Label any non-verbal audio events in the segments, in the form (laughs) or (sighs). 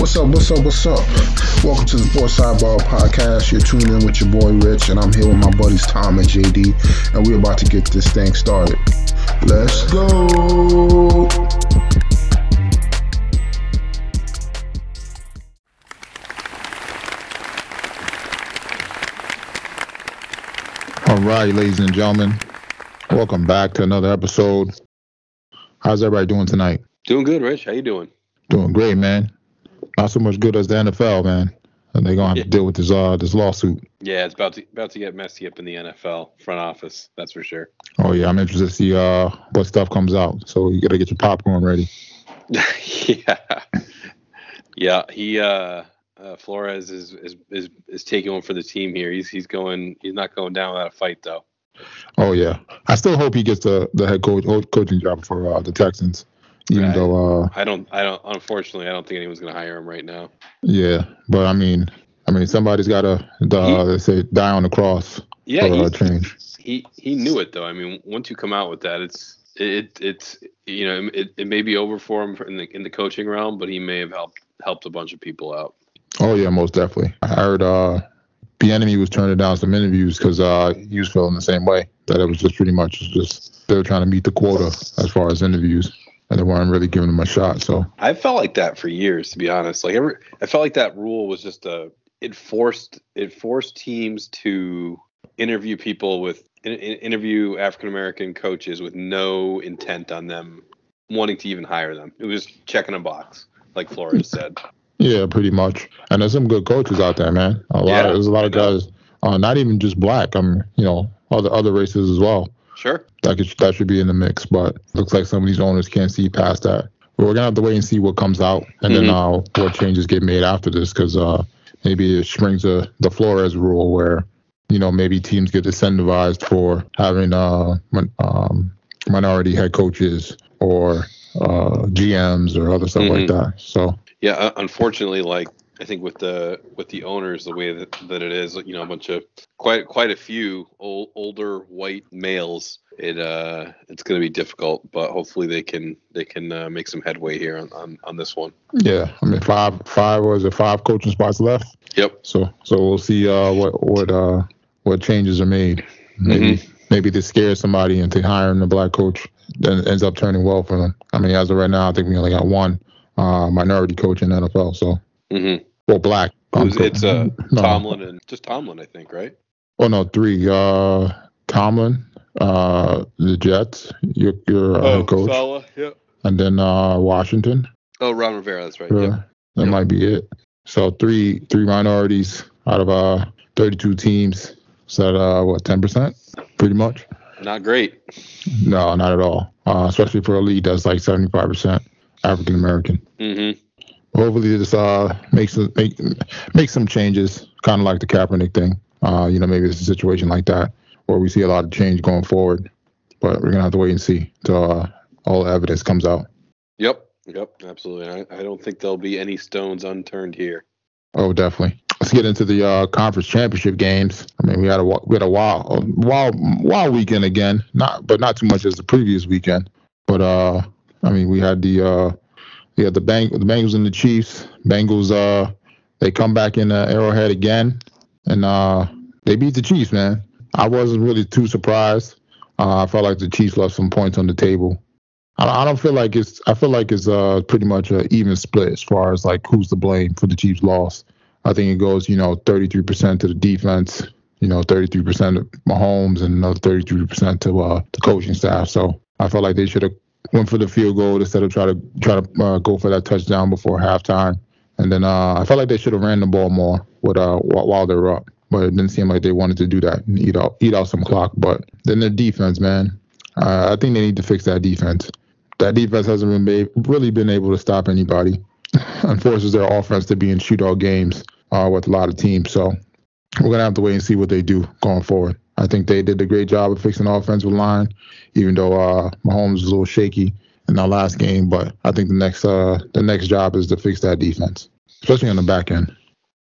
What's up? What's up? What's up? Welcome to the Sports Sidebar Podcast. You're tuning in with your boy Rich, and I'm here with my buddies Tom and JD, and we're about to get this thing started. Let's go. All right, ladies and gentlemen, welcome back to another episode. How's everybody doing tonight? Doing good, Rich. How you doing? Doing great, man. Not so much good as the NFL, man. And they're gonna have Yeah. to deal with this uh this lawsuit. Yeah, it's about to about to get messy up in the NFL front office. That's for sure. Oh yeah, I'm interested to see uh what stuff comes out. So you gotta get your popcorn ready. (laughs) yeah, yeah. He uh, uh, Flores is, is is is taking one for the team here. He's he's going. He's not going down without a fight though. Oh yeah, I still hope he gets the the head coach coaching job for uh, the Texans. Even Right. though uh I don't. I don't. Unfortunately, I don't think anyone's going to hire him right now. yeah, but I mean I mean somebody's gotta uh, they say die on the cross Yeah, for uh, he, change. he he knew it though. I mean, once you come out with that, it's it it's you know it, it may be over for him in the in the coaching realm, but he may have helped helped a bunch of people out. Oh yeah, most definitely. I heard uh Bieniemy was turning down some interviews because uh he was feeling the same way that it was just pretty much just they were trying to meet the quota as far as interviews and they weren't really giving them a shot. So I felt like that for years, to be honest. Like every, I felt like that rule was just a it forced it forced teams to interview people with in, in- interview African American coaches with no intent on them wanting to even hire them. It was checking a box, like Flores (laughs) said. yeah, pretty much. And there's some good coaches out there, man. A lot Yeah, of there's a lot of guys, uh, not even just black. I'm you know other other races as well. Sure. That could, that should be in the mix, but looks like some of these owners can't see past that. But we're gonna have to wait and see what comes out, and then uh, what changes get made after this, because uh, maybe it springs the the Flores rule where you know maybe teams get incentivized for having uh min- um, minority head coaches or uh, GMs or other stuff like that. So Yeah, unfortunately, like I think with the with the owners, the way that, that it is, you know, a bunch of quite quite a few old, older white males. It uh, it's going to be difficult, but hopefully they can they can uh, make some headway here on, on on this one. yeah, I mean five five was it five coaching spots left. Yep. So so we'll see uh, what what uh, what changes are made. Maybe maybe they scare somebody into hiring a black coach, then ends up turning well for them. I mean, as of right now, I think we only got one uh, minority coach in the NFL. So hmm well, black. um, It's, uh, no. Tomlin and just Tomlin, I think, right? Oh no, three. Uh, Tomlin, uh, the Jets, your your uh, head coach. Yep. and then uh, Washington. Oh, Ron Rivera. That's right. Yeah, Yep. That Yep. might be it. So three three minorities out of uh 32 teams. So that, uh what 10 percent, pretty much. Not great. No, not at all. Uh, especially for a league that's like 75 percent African American. hmm Hopefully this uh makes some- make make some changes, kind of like the Kaepernick thing. Uh, you know, maybe it's a situation like that where we see a lot of change going forward. But we're gonna have to wait and see till uh, all the evidence comes out. Yep. Yep. Absolutely. I, I don't think there'll be any stones unturned here. Oh, definitely. Let's get into the uh, conference championship games. I mean, we had a we had a wild, wild, wild weekend again. Not, but not too much as the previous weekend. But uh, I mean, we had the uh, had the Bang, the Bengals and the Chiefs. Bengals, uh, they come back in uh, Arrowhead again, and uh, they beat the Chiefs. Man, I wasn't really too surprised. Uh, I felt like the Chiefs left some points on the table. I don't, I don't feel like it's. I feel like it's uh pretty much an even split as far as like who's to blame for the Chiefs' loss. I think it goes, you know, 33% to the defense, you know, 33% to Mahomes, and another 33% to uh the coaching staff. So I felt like they should have went for the field goal instead of try to try to uh, go for that touchdown before halftime. And then uh, I felt like they should have ran the ball more with uh while, they were up, but it didn't seem like they wanted to do that and eat out eat out some clock. But then their defense, man, I think they need to fix that defense. That defense hasn't been ba- really been able to stop anybody (laughs) and forces their offense to be in shootout games uh, with a lot of teams. So we're gonna have to wait and see what they do going forward. I think they did a great job of fixing the offensive line, even though uh, Mahomes was a little shaky in our last game. But I think the next uh, the next job is to fix that defense, especially on the back end.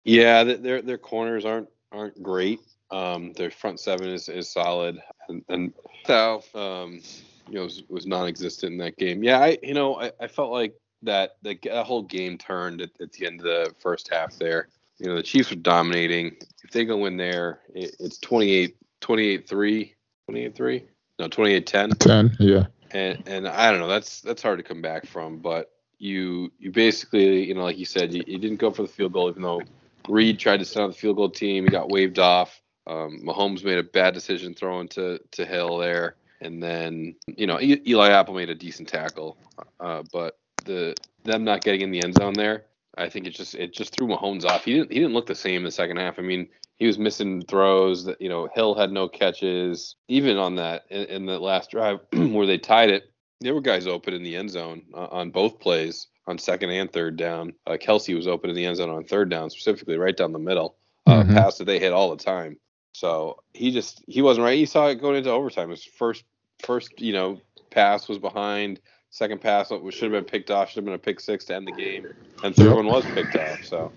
Yeah, their their corners aren't aren't great. Um, their front seven is, is solid, and, and South, um, you know, was, was non-existent in that game. Yeah, I you know I, I felt like that the, that whole game turned at, at the end of the first half there. You know, the Chiefs are dominating. If they go in there, it, it's 28 28 3, 28 3. No, 28 10. 10, yeah. And and I don't know, that's that's hard to come back from, but you you basically, you know, like you said, you, you didn't go for the field goal even though Reid tried to send out the field goal team, he got waved off. Um, Mahomes made a bad decision throwing to to Hill there, and then you know Eli Apple made a decent tackle, uh, but the them not getting in the end zone there, I think it just it just threw Mahomes off. He didn't he didn't look the same in the second half. I mean, he was missing throws. That you know Hill had no catches. Even on that in, in the last drive (clears throat) where they tied it, there were guys open in the end zone uh, on both plays on second and third down. Uh, Kelce was open in the end zone on third down, specifically right down the middle. Uh, Mhm. Pass that they hit all the time. So he just he wasn't right. He saw it going into overtime. His first first you know pass was behind. Second pass should have been picked off. Should have been a pick six to end the game. And third Yep. one was picked off. So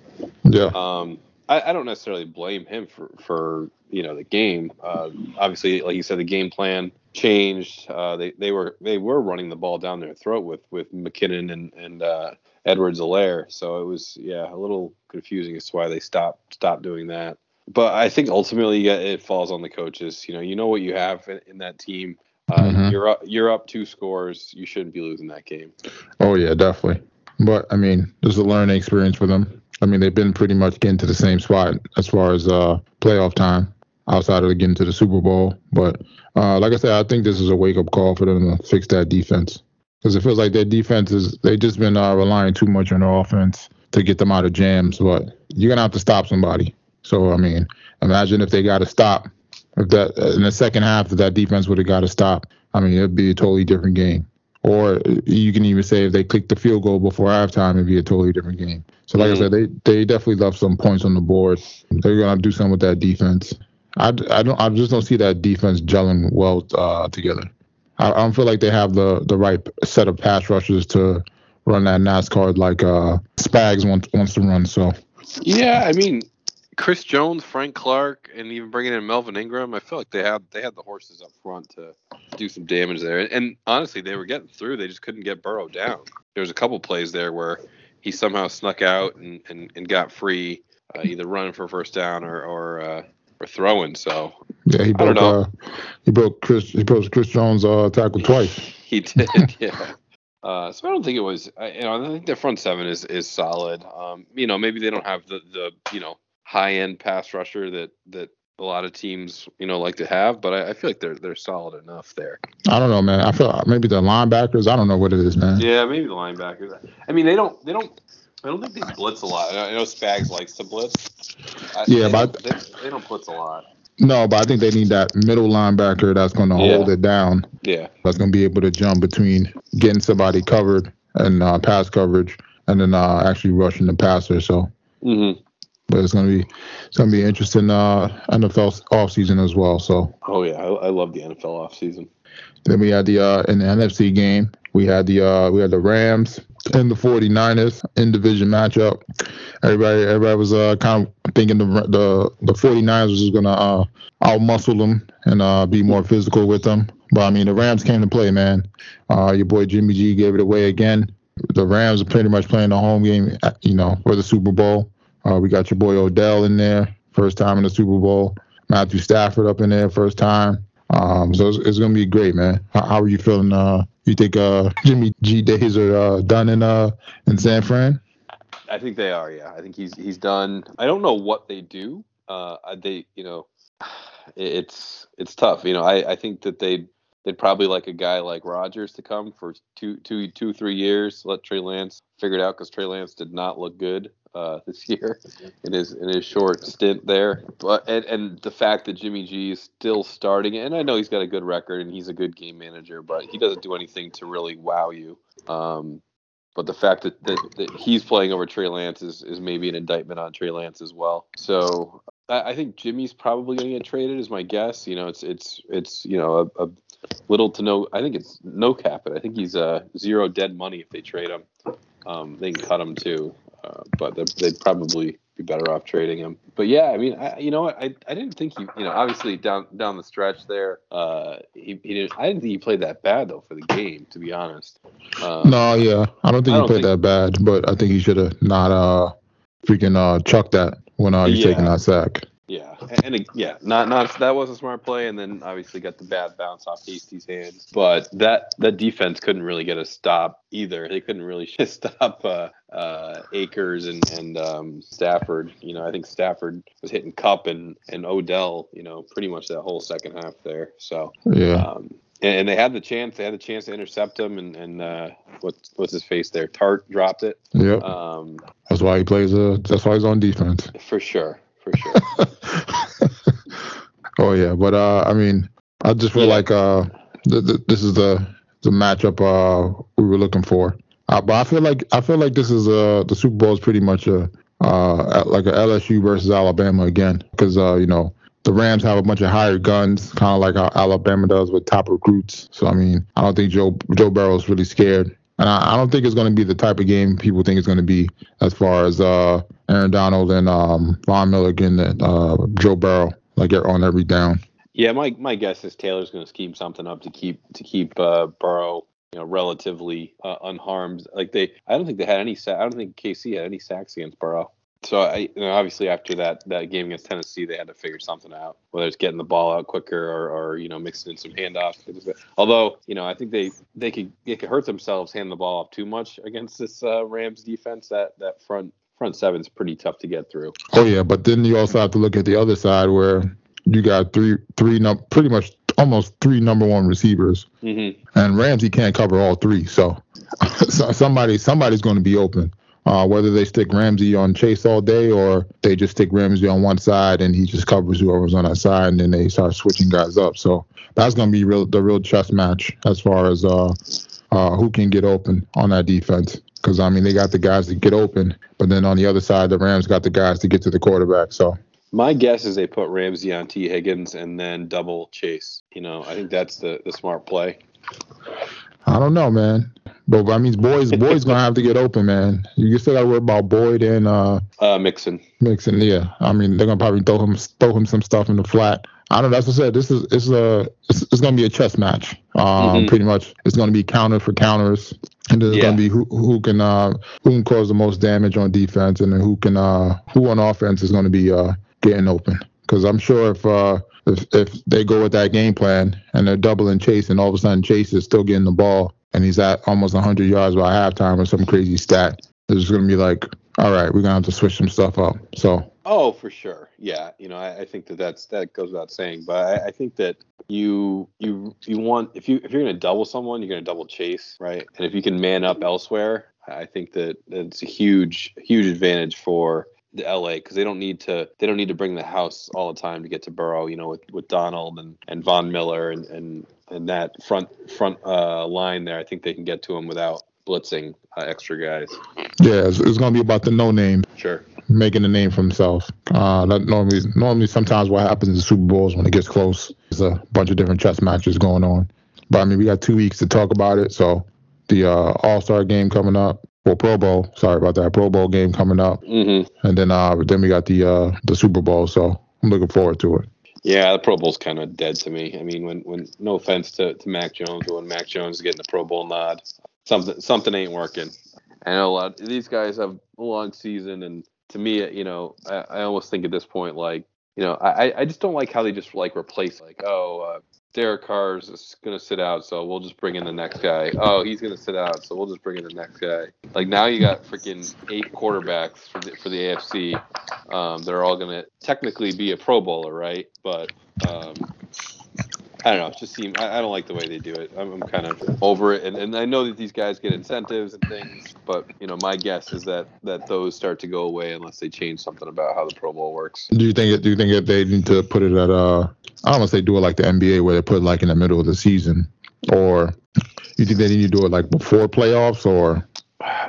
Yeah. um, I, I don't necessarily blame him for for you know the game. Uh, obviously, like you said, the game plan changed. Uh, they they were they were running the ball down their throat with with McKinnon and and uh, Edwards-Helaire. So it was yeah a little confusing as to why they stopped stopped doing that. But I think ultimately yeah, it falls on the coaches. You know, you know what you have in, in that team. Uh, Mhm. You're up. You're up two scores. You shouldn't be losing that game. Oh yeah, definitely. But I mean, this is a learning experience for them. I mean, they've been pretty much getting to the same spot as far as uh, playoff time, outside of getting to the Super Bowl. But uh, like I said, I think this is a wake up call for them to fix that defense because it feels like their defense is they've just been uh, relying too much on their offense to get them out of jams. But you're gonna have to stop somebody. So I mean, imagine if they got to stop. If that in the second half, if that defense would have got to stop, I mean, it'd be a totally different game. Or you can even say if they kicked the field goal before halftime, it'd be a totally different game. So, like Mhm. I said, they they definitely left some points on the board. They're gonna do something with that defense. I, I don't I just don't see that defense gelling well uh, together. I, I don't feel like they have the the right set of pass rushers to run that NASCAR like uh, Spags wants wants to run. So Yeah, I mean, Chris Jones, Frank Clark, and even bringing in Melvin Ingram, I feel like they had they had the horses up front to do some damage there. And, and honestly, they were getting through. They just couldn't get Burrow down. There was a couple plays there where he somehow snuck out and, and, and got free, uh, either running for first down or or, uh, or throwing. So yeah, he I don't broke know. uh, he broke Chris he broke Chris Jones uh, tackle twice. (laughs) he did, (laughs) yeah. Uh, so I don't think it was. I, you know, I think their front seven is is solid. Um, you know, maybe they don't have the the you know high end pass rusher that that a lot of teams you know like to have, but I, I feel like they're they're solid enough there. I don't know, man. I feel like maybe the linebackers. I don't know what it is, man. Yeah, maybe the linebackers. I mean, they don't they don't. I don't think they blitz a lot. I know Spags likes to blitz. I, Yeah, they but- don't, they, they don't blitz a lot. No, but I think they need that middle linebacker that's going to Yeah. hold it down. Yeah, That's going to be able to jump between getting somebody covered and uh, pass coverage, and then uh, actually rushing the passer. So, hmm but it's going to be it's to be interesting uh, NFL offseason as well. So Oh yeah, I, I love the NFL offseason. then we had the uh, in the NFC game, we had the uh, we had the Rams and the 49ers in division matchup. Everybody everybody was uh, kind of thinking the the the 49ers was going to uh, outmuscle them and uh, be more physical with them. But I mean, the Rams came to play, man. Uh, your boy Jimmy G gave it away again. The Rams are pretty much playing the home game, uh, you know, for the Super Bowl. Uh, we got your boy Odell in there, first time in the Super Bowl. Matthew Stafford up in there, first time. Um, so it's, it's gonna be great, man. How, how are you feeling? Uh, you think uh, (laughs) Jimmy G days are uh, done in uh, in San Fran? I think they are. Yeah, I think he's he's done. I don't know what they do. Uh, they you know, (sighs) it's it's tough. You know, I I think that they they'd probably like a guy like Rodgers to come for two two two three years. Let Trey Lance figure it out because Trey Lance did not look good uh, (laughs) this year in his in his short stint there. But and and the fact that Jimmy G is still starting, and I know he's got a good record and he's a good game manager, but he doesn't do anything to really wow you. Um, but the fact that, that, that he's playing over Trey Lance is, is maybe an indictment on Trey Lance as well. So I, I think Jimmy's probably going to get traded, is my guess. You know, it's it's it's you know a, a little to no. I think it's no cap it. I think he's uh, zero dead money if they trade him. Um, they can cut him too, uh, but they'd, probably be better off trading him. But yeah, I mean, I, you know what? I, I didn't think he, you know, obviously down down the stretch there, uh, he, he didn't. I didn't think he played that bad though for the game, to be honest. Um, no, yeah, I don't think I he don't played think, that bad, but I think he should have not uh freaking uh chucked that when uh, he's yeah. taking that sack. Yeah, and, and, yeah, not not that was a smart play, and then obviously got the bad bounce off Hasty's hands. But that that defense couldn't really get a stop either. They couldn't really (laughs) stop uh, uh, Akers and and um, Stafford. You know, I think Stafford was hitting Kupp and and Odell. You know, pretty much that whole second half there. So yeah. Um, and, they had the chance. They had the chance to intercept him, and and uh, what what's his face there? Tartt dropped it. Yeah. Um, that's why he plays. Uh, that's why he's on defense. (laughs) For sure for sure. (laughs) oh yeah, but uh, I mean, I just feel yeah. like uh, th- th- this is the the matchup uh we were looking for. Uh, but I feel like I feel like this is uh the Super Bowl is pretty much a uh like a LSU versus Alabama again because uh you know the Rams have a bunch of hired guns, kind of like how Alabama does with top recruits. So I mean, I don't think Joe Joe Burrow's really scared. And I, I don't think it's going to be the type of game people think it's going to be as far as uh, Aaron Donald and um, Von Miller getting uh, Joe Burrow like on every down. Yeah, my my guess is Taylor's going to scheme something up to keep to keep uh, Burrow you know relatively uh, unharmed. Like they, I don't think they had any. I don't think KC had any sacks against Burrow so I, you know, obviously after that that game against Tennessee, they had to figure something out, whether it's getting the ball out quicker or, or you know mixing in some handoffs. Although you know I think they they could they could hurt themselves handing the ball off too much against this uh, Rams defense. That that front front seven's pretty tough to get through. Oh yeah, but then you also have to look at the other side where you got three three num- pretty much almost three number one receivers, mm-hmm. and Ramsey can't cover all three. So, (laughs) so somebody somebody's going to be open uh, whether they stick Ramsey on Chase all day or they just stick Ramsey on one side and he just covers whoever's on that side and then they start switching guys up. So that's going to be real the real chess match as far as uh, uh, who can get open on that defense. Because I mean they got the guys to get open, but then on the other side the Rams got the guys to get to the quarterback. So my guess is they put Ramsey on Tee Higgins and then double Chase. You know, I think that's the the smart play. I don't know, man. But that means boys, (laughs) boys gonna have to get open, man. You still gotta worry about Boyd and uh, uh Mixon. Mixon, yeah. I mean, they're gonna probably throw him, throw him some stuff in the flat. I don't know. That's what I said. This is it's a it's, it's gonna be a chess match. Um, mm-hmm. pretty much. It's gonna be counter for counters, and there's yeah. gonna be who who can uh who can cause the most damage on defense, and then who can uh who on offense is gonna be uh getting open. Because I'm sure if uh if if they go with that game plan and they're doubling Chase, and all of a sudden Chase is still getting the ball and he's at almost 100 yards by halftime or some crazy stat, there's going to be like, all right, we're going to have to switch some stuff up. So. Oh, for sure. Yeah. You know, I, I think that that's, that goes without saying, but I, I, think that you, you, you want, if you, if you're going to double someone, you're going to double Chase, right? And if you can man up elsewhere, I think that it's a huge, huge advantage for the LA because they don't need to they don't need to bring the house all the time to get to Burrow. You know, with, with Donald and, and Von Miller and, and and that front front uh, line there, I think they can get to him without blitzing uh, extra guys. Yeah, it's, it's going to be about the no name. Sure. Making a name for himself. Uh, that normally, normally, sometimes what happens in Super Bowls when it gets close, there's a bunch of different chess matches going on. But I mean, we got two weeks to talk about it. So the uh, All Star game coming up, well, Pro Bowl. Sorry about that. Pro Bowl game coming up, mm-hmm. and then uh, then we got the uh, the Super Bowl. So I'm looking forward to it. Yeah, the Pro Bowl's kind of dead to me. I mean, when when no offense to, to Mac Jones, but when Mac Jones is getting the Pro Bowl nod, something something ain't working. I know a lot. These guys have a long season, and to me, you know, I, I almost think at this point, like, you know, I I just don't like how they just like replace like, oh, uh, Derek Carr is going to sit out, so we'll just bring in the next guy. Oh, he's going to sit out, so we'll just bring in the next guy. Like now you got freaking eight quarterbacks for the, for the AFC. Um, they're all going to technically be a Pro Bowler, right? But um, I don't know. It just seems I, I, don't like the way they do it. I'm, I'm kind of over it, and, and I know that these guys get incentives and things, but you know, my guess is that that those start to go away unless they change something about how the Pro Bowl works. Do you think? It, do you think that they need to put it at uh? I don't want to say do it like the NBA where they put it like in the middle of the season, or you think they need to do it like before playoffs, or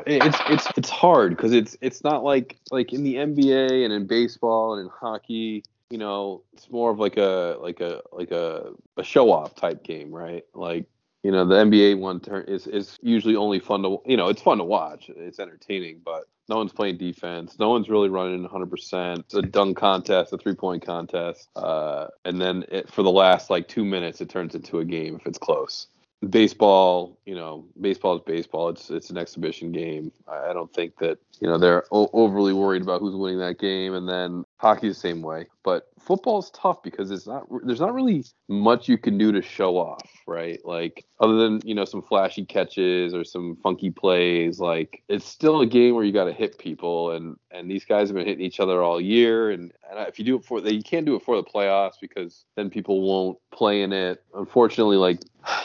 it's it's it's hard because it's it's not like like in the NBA and in baseball and in hockey you know, it's more of like a like a like a, a show off type game, right? Like, you know, the NBA one turn is is usually only fun to you know, it's fun to watch. It's entertaining, but No one's playing defense. No one's really running 100%. It's a dunk contest, a three point contest. Uh, and then it, for the last like two minutes, it turns into a game if it's close baseball, you know, baseball is baseball. It's it's an exhibition game. I don't think that you know they're o- overly worried about who's winning that game. And then hockey the same way. But football is tough because it's not there's not really much you can do to show off, right? Like other than you know some flashy catches or some funky plays, like it's still a game where you got to hit people, and and these guys have been hitting each other all year, and, and if you do it for you can't do it for the playoffs because then people won't play in it. Unfortunately, like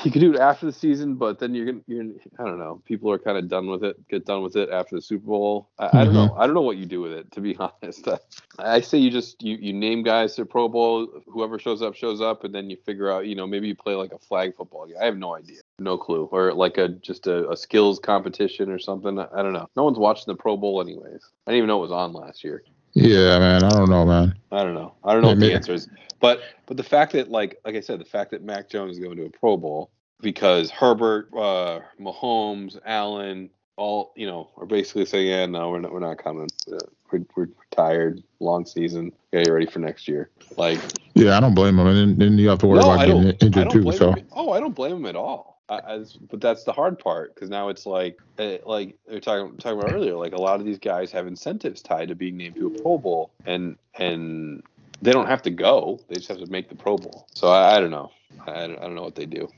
you can do it after the season, but then you're gonna you're I don't know. People are kind of done with it. Get done with it after the Super Bowl. I, mm-hmm. I don't know. Mm-hmm. I don't know what you do with it. To be (laughs) honest, I say you just you you name guys to Pro Bowl. Whoever shows up shows up, and then you figure out. You know, maybe you play like a flag football game. I have no idea, no clue, or like a just a, a skills competition or something. I don't know. No one's watching the Pro Bowl anyways. I didn't even know it was on last year. Yeah, man. I don't know, man. I don't know. I don't know what the answer is. But but the fact that like like I said, the fact that Mac Jones is going to a Pro Bowl because Herbert, uh, Mahomes, Allen, all you know are basically saying, "Yeah, no, we're not, we're not coming. We're, we're tired, long season. Get ready for next year." Like, yeah, I don't blame them. and then, you have to worry no, about getting injured too. So, him. oh, I don't blame them at all. I, but that's the hard part because now it's like, uh, like we are talking talking about earlier. Like a lot of these guys have incentives tied to being named to a Pro Bowl, and and they don't have to go. They just have to make the Pro Bowl. So I, I don't know. I, I don't know what they do.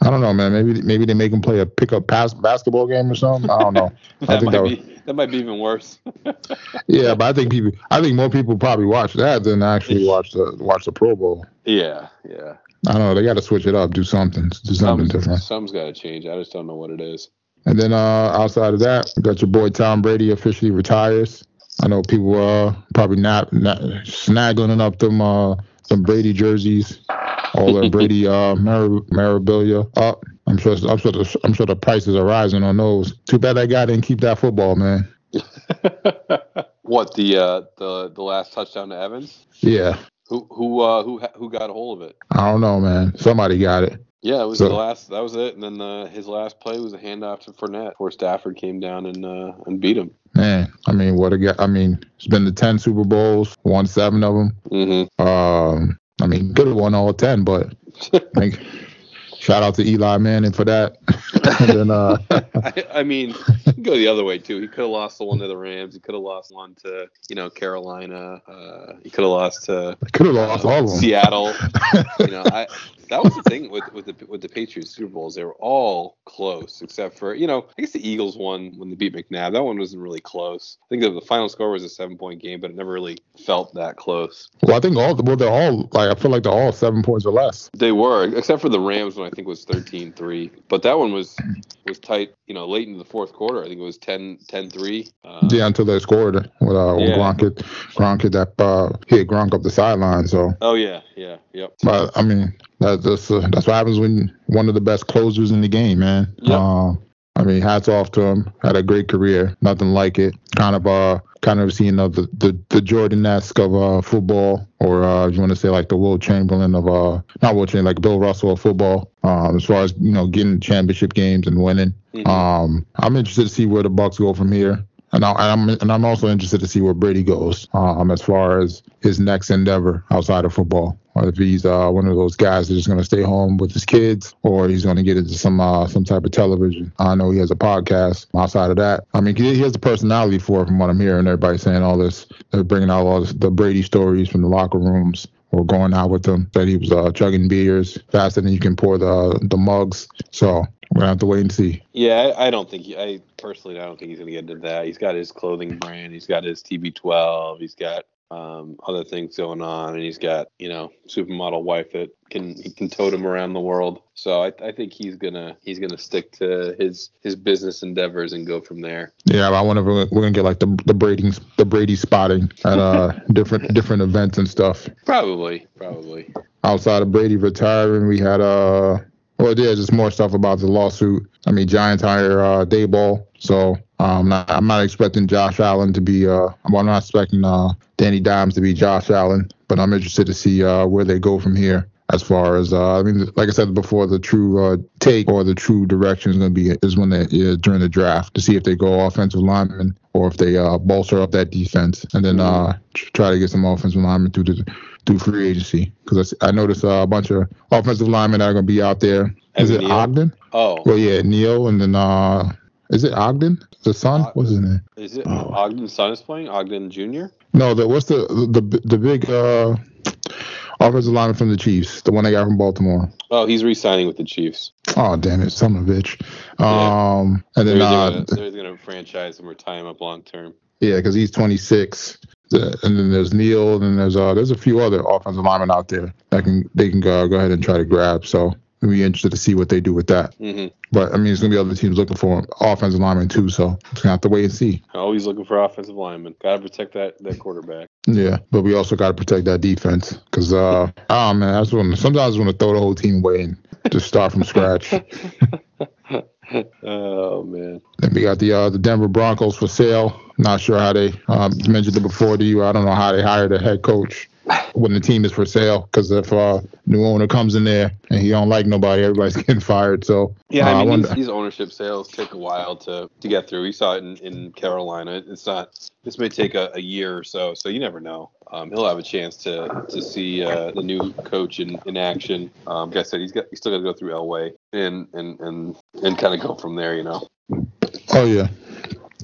I don't know, man. Maybe maybe they make him play a pickup pass basketball game or something. I don't know. (laughs) that I think might that, be, that might be even worse. (laughs) yeah, but I think people, I think more people probably watch that than actually watch the watch the Pro Bowl. Yeah, yeah. I don't know. They got to switch it up, do something, do something different. Something's got to change. I just don't know what it is. And then uh, outside of that, we got your boy Tom Brady officially retires. I know people uh probably not, not snaggling up them uh some Brady jerseys all that Brady (laughs) uh, memorabilia up. I'm sure. I'm sure. The, I'm sure the prices are rising on those. Too bad that guy didn't keep that football, man. (laughs) what the uh, the the last touchdown to Evans? Yeah. Who who uh, who who got a hold of it? I don't know, man. Somebody got it. Yeah, it was so, the last. That was it. And then uh, his last play was a handoff to Fournette before Stafford came down and uh, and beat him. Man, I mean, what a guy! I mean, it's been the ten Super Bowls, won seven of them. Mm-hmm. Um, I mean, could have won all ten, but (laughs) like, shout out to Eli Manning for that. (laughs) then, uh, (laughs) I, I, mean, go the other way too. He could have lost the one to the Rams. He could have lost one to you know Carolina. Uh, he could have lost to could have lost all of them. Seattle. you know, I that was the thing with with the with the Patriots Super Bowls. They were all close, except for you know I guess the Eagles won when they beat McNabb. That one wasn't really close. I think the, the final score was a seven point game, but it never really felt that close. Well, I think all well they're all like I feel like they're all seven points or less. They were, except for the Rams one I think was 13-3. but that one was was tight. You know, late in the fourth quarter, I think it was 10 10-3. Uh, yeah, until they scored with uh, yeah. Gronk hit Gronk hit that uh, hit Gronk up the sideline. So. Oh yeah, yeah, yep. But I mean, that, that's uh, that's what happens when one of the best closers in the game, man. Yep. Uh, I mean, hats off to him. Had a great career. Nothing like it. Kind of uh, kind of seeing uh, the the the Jordan-esque of uh football, or uh, you want to say like the Wilt Chamberlain of uh, not Wilt Chamberlain, like Bill Russell of football. Um, as far as you know, getting championship games and winning. Mm-hmm. Um, I'm interested to see where the Bucs go from here. And, I, am and I'm also interested to see where Brady goes um, as far as his next endeavor outside of football. Or if he's uh, one of those guys that's just going to stay home with his kids, or he's going to get into some uh, some type of television. I know he has a podcast. Outside of that, I mean, he has the personality for it, from what I'm hearing. Everybody saying all this, they're bringing out all this, the Brady stories from the locker rooms or going out with them. That he was uh, chugging beers faster than you can pour the the mugs. So we're gonna have to wait and see. Yeah, I, I don't think I personally I don't think he's gonna get into that. He's got his clothing brand. He's got his TB12. He's got um, other things going on, and he's got you know supermodel wife that can he can tote him around the world. So I, I think he's gonna he's gonna stick to his his business endeavors and go from there. Yeah, I wonder if we're, gonna get like the the Brady the Brady spotting at uh (laughs) different different events and stuff. Probably, probably. Outside of Brady retiring, we had uh well, yeah, just more stuff about the lawsuit. I mean, Giants hire uh, Daboll, so um, I'm not expecting Josh Allen to be. Uh, well, I'm not expecting uh, Danny Dimes to be Josh Allen, but I'm interested to see uh, where they go from here. as far as uh, I mean, like I said before, the true uh, take or the true direction is going to be is when they during the draft to see if they go offensive lineman or if they uh, bolster up that defense and then uh, try to get some offensive linemen through the through free agency because I, I noticed uh, a bunch of offensive linemen that are going to be out there. Is it? Ogden? Oh, Well, yeah, Neil, and then uh, is it Ogden, the son? Og- What's his name? is it Oh. Ogden's son is playing? Ogden Jr. No, the what's the the the big uh, offensive lineman from the Chiefs, the one they got from Baltimore. Oh, he's re-signing with the Chiefs. Oh damn it, son of a bitch. Yeah. Um, and They're then gonna, uh, they're gonna franchise him or tie him up long term. yeah, because he's 26. And then there's Neil, and then there's uh, there's a few other offensive linemen out there that can they can go, go ahead and try to grab. So we'll be interested to see what they do with that. hmm But I mean, it's gonna be other teams looking for offensive linemen too. So it's gonna have to wait and see. Always looking for offensive linemen. Gotta protect that that quarterback. Yeah, but we also got to protect that defense because, uh, oh (laughs) man, that's when sometimes want to throw the whole team away and just start from scratch. (laughs) oh man. Then we got the uh, the Denver Broncos for sale. Not sure how they um, mentioned it before to you. I don't know how they hired a head coach when the team is for sale because if uh, new owner comes in there and he don't like nobody, everybody's (laughs) getting fired. So Yeah, uh, I mean wonder- these, these ownership sales take a while to, to get through. We saw it in, in Carolina. It's not. This may take a, a year or so, so you never know. Um, he'll have a chance to to see uh, the new coach in, in action. Um, like I said, he's got he's still got to go through Elway and and and and kind of go from there. You know. oh yeah,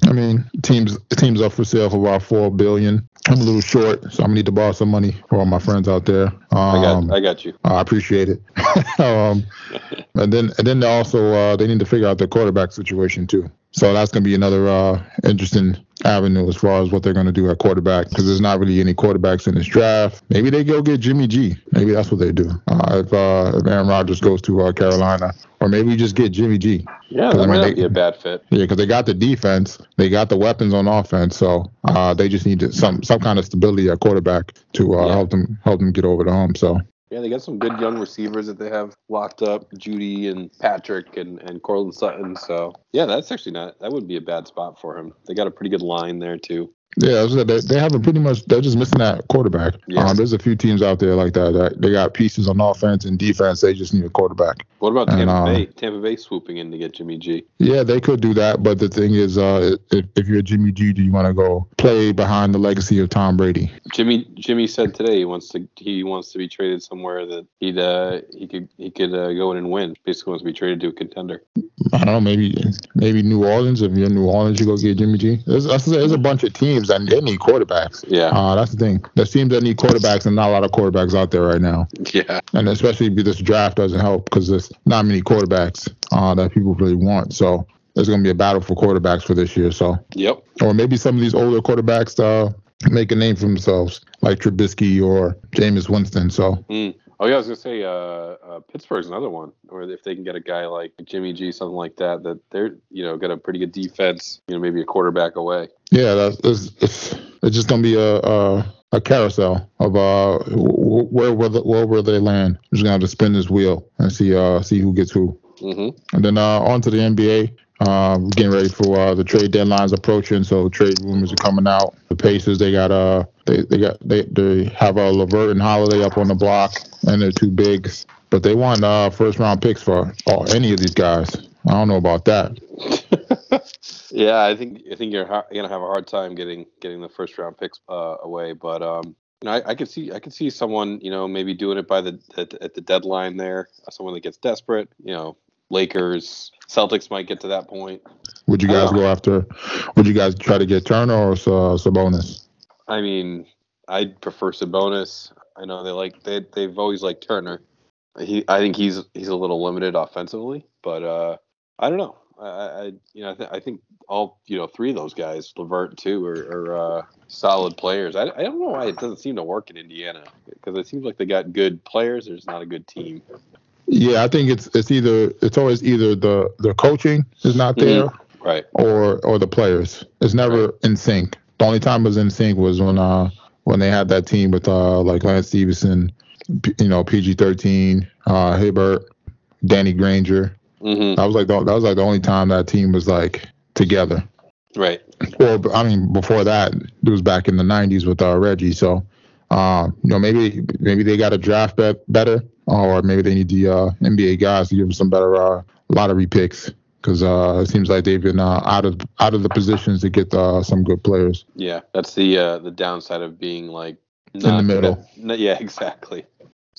I mean teams teams up for sale for about four billion. I'm a little short, so I'm gonna need to borrow some money for all my friends out there. I got Um, I got you. I appreciate it. (laughs) um, (laughs) and then and then also uh, they need to figure out their quarterback situation too. So that's going to be another uh, interesting avenue as far as what they're going to do at quarterback because there's not really any quarterbacks in this draft. Maybe they go get Jimmy G. Maybe that's what they do. Uh, if, uh, if Aaron Rodgers goes to uh, Carolina, or maybe just get Jimmy G. Yeah, I that mean, might they- be a bad fit. Yeah, because they got the defense, they got the weapons on offense, so uh, they just need to, some some kind of stability at quarterback to uh, Yeah. help them help them get over the hump. So Yeah, they got some good young receivers that they have locked up, Jeudy and Patrick and and Courtland Sutton. So yeah, that's actually not that would be a bad spot for him. They got a pretty good line there too. Yeah, they, they have a pretty much. They're just missing that quarterback. Yeah. Um, there's a few teams out there like that, that. They got pieces on offense and defense. They just need a quarterback. What about Tampa uh, Bay? Tampa Bay swooping in to get Jimmy G. Yeah, they could do that, but the thing is, uh, if, if you're Jimmy G, do you want to go play behind the legacy of Tom Brady? Jimmy Jimmy said today he wants to he wants to be traded somewhere that he'd uh, he could he could uh, go in and win. Basically wants to be traded to a contender. I don't know, maybe maybe New Orleans. If you're in New Orleans, you go get Jimmy G. There's, there's a bunch of teams that they need quarterbacks. Yeah, Uh, that's the thing. There's teams that need quarterbacks, and not a lot of quarterbacks out there right now. yeah, and especially if this draft doesn't help because there's not many quarterbacks uh, that people really want. So there's going to be a battle for quarterbacks for this year. So yep. or maybe some of these older quarterbacks uh, make a name for themselves, like Trubisky or Jameis Winston. So Mm. Oh yeah, I was gonna say uh, uh, Pittsburgh's another one, or if they can get a guy like Jimmy G, something like that, that they're you know got a pretty good defense, you know maybe a quarterback away. Yeah, that's it's, it's, it's just going to be a, a a carousel of uh wh- where will the, where will they land? I'm just going to have to spin this wheel and see uh see who gets who. hmm And then uh, on to the NBA. Uh, getting ready for uh, the trade deadlines approaching, so trade rumors are coming out. The Pacers, they got uh, they they got they they have a LeVert and Holiday up on the block, and they're two bigs, but they want uh first round picks for oh, any of these guys. I don't know about that. Yeah, I think I think you're, ha- you're gonna have a hard time getting getting the first round picks uh, away, but um, you know, I, I could see I could see someone you know maybe doing it by the at, at the deadline there, someone that gets desperate. You know, Lakers, Celtics might get to that point. Would you guys go after? Would you guys try to get Turner or uh, Sabonis? I mean, I'd prefer Sabonis. I know they like they they've always liked Turner. He I think he's he's a little limited offensively, but uh, I don't know. I, I you know I, th- I think all you know three of those guys, LeVert too, are, are uh, solid players. I, I don't know why it doesn't seem to work in Indiana because it seems like they got good players. There's not a good team. Yeah, I think it's it's either it's always either the the coaching is not Mhm. there. Right. or or the players. It's never in sync. The only time it was in sync was when uh when they had that team with uh like Lance Stephenson, P- you know PG thirteen, uh Hibbert, Danny Granger. Hmm That was like the, that was like the only time that team was like together. Right. Well, I mean before that it was back in the '90s with uh, Reggie. So. Uh, you know, maybe maybe they got a draft bet better or maybe they need the uh, NBA guys to give them some better uh, lottery picks because uh, it seems like they've been uh, out of out of the positions to get uh, some good players. Yeah, that's the uh, the downside of being like in the middle. (laughs) Yeah, exactly.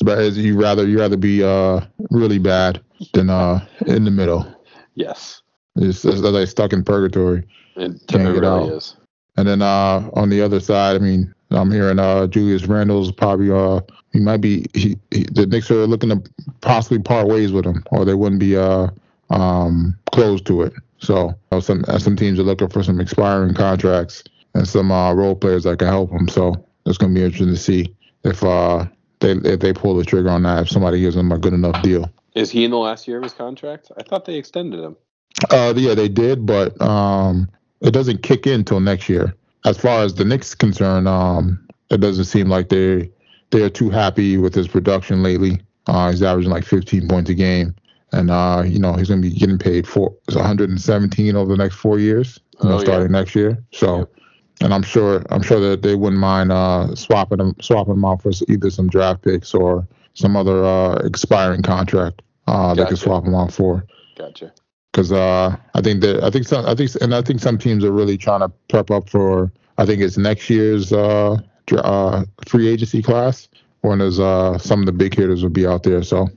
But you rather you rather be uh, really bad than uh, in the middle. Yes. It's, it's like stuck in purgatory. It, it really out. is. And then uh, on the other side, I mean, I'm hearing uh, Julius Randle's probably uh, he might be he, he, the Knicks are looking to possibly part ways with him, or they wouldn't be uh, um, close to it. So you know, some uh, some teams are looking for some expiring contracts and some uh, role players that can help them. So it's going to be interesting to see if uh, they if they pull the trigger on that. If somebody gives them a good enough deal. Is he in the last year of his contract? I thought they extended him. Uh, yeah, they did, but um, it doesn't kick in until next year. As far as the Knicks concerned, um, it doesn't seem like they they're too happy with his production lately. Uh, he's averaging like 15 points a game, and uh, you know he's going to be getting paid for 117 over the next four years, you know, oh, starting yeah. next year. So, yeah. and I'm sure I'm sure that they wouldn't mind uh, swapping them swapping them out for either some draft picks or some other uh, expiring contract uh, gotcha. they could swap them out for. Gotcha because uh, I think that I think some I think and I think some teams are really trying to prep up for I think it's next year's uh, uh, free agency class when there's uh, some of the big hitters will be out there. So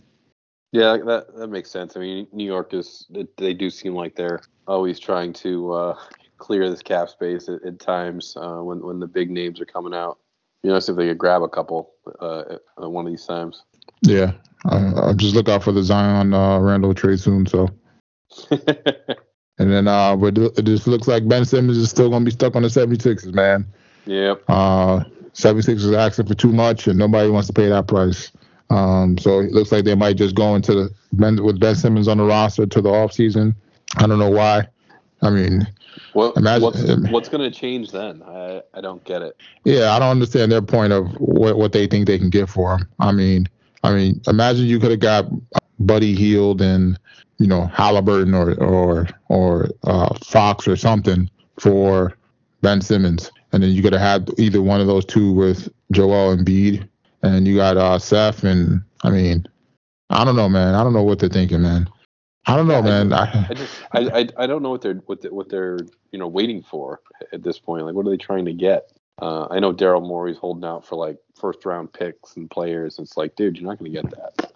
yeah, that that makes sense. I mean, New York is they do seem like they're always trying to uh, clear this cap space at, at times uh, when when the big names are coming out. You know, see if they could grab a couple uh, one of these times. Yeah, I'll just look out for the Zion Randle trade soon. So. (laughs) and then uh, but it just looks like Ben Simmons is still gonna be stuck on the 76ers, man. Yep. Uh, 76ers is asking for too much, and nobody wants to pay that price. Um, so it looks like they might just go into the Ben with Ben Simmons on the roster to the off season. I don't know why. I mean, well, imagine, what's, what's going to change then? I, I don't get it. Yeah, I don't understand their point of what, what they think they can get for him. I mean, I mean, imagine you could have got Buddy Hield and you know Halliburton or or or uh, Fox or something for Ben Simmons, and then you could have had either one of those two with Joel Embiid, and you got uh, Seth, and I mean, I don't know, man. I don't know what they're thinking, man. I don't know, man. I, I just I, I, don't know what they're what, they, what they're you know waiting for at this point. Like, what are they trying to get? Uh, I know Daryl Morey's holding out for like first round picks and players. It's like, dude, you're not going to get that.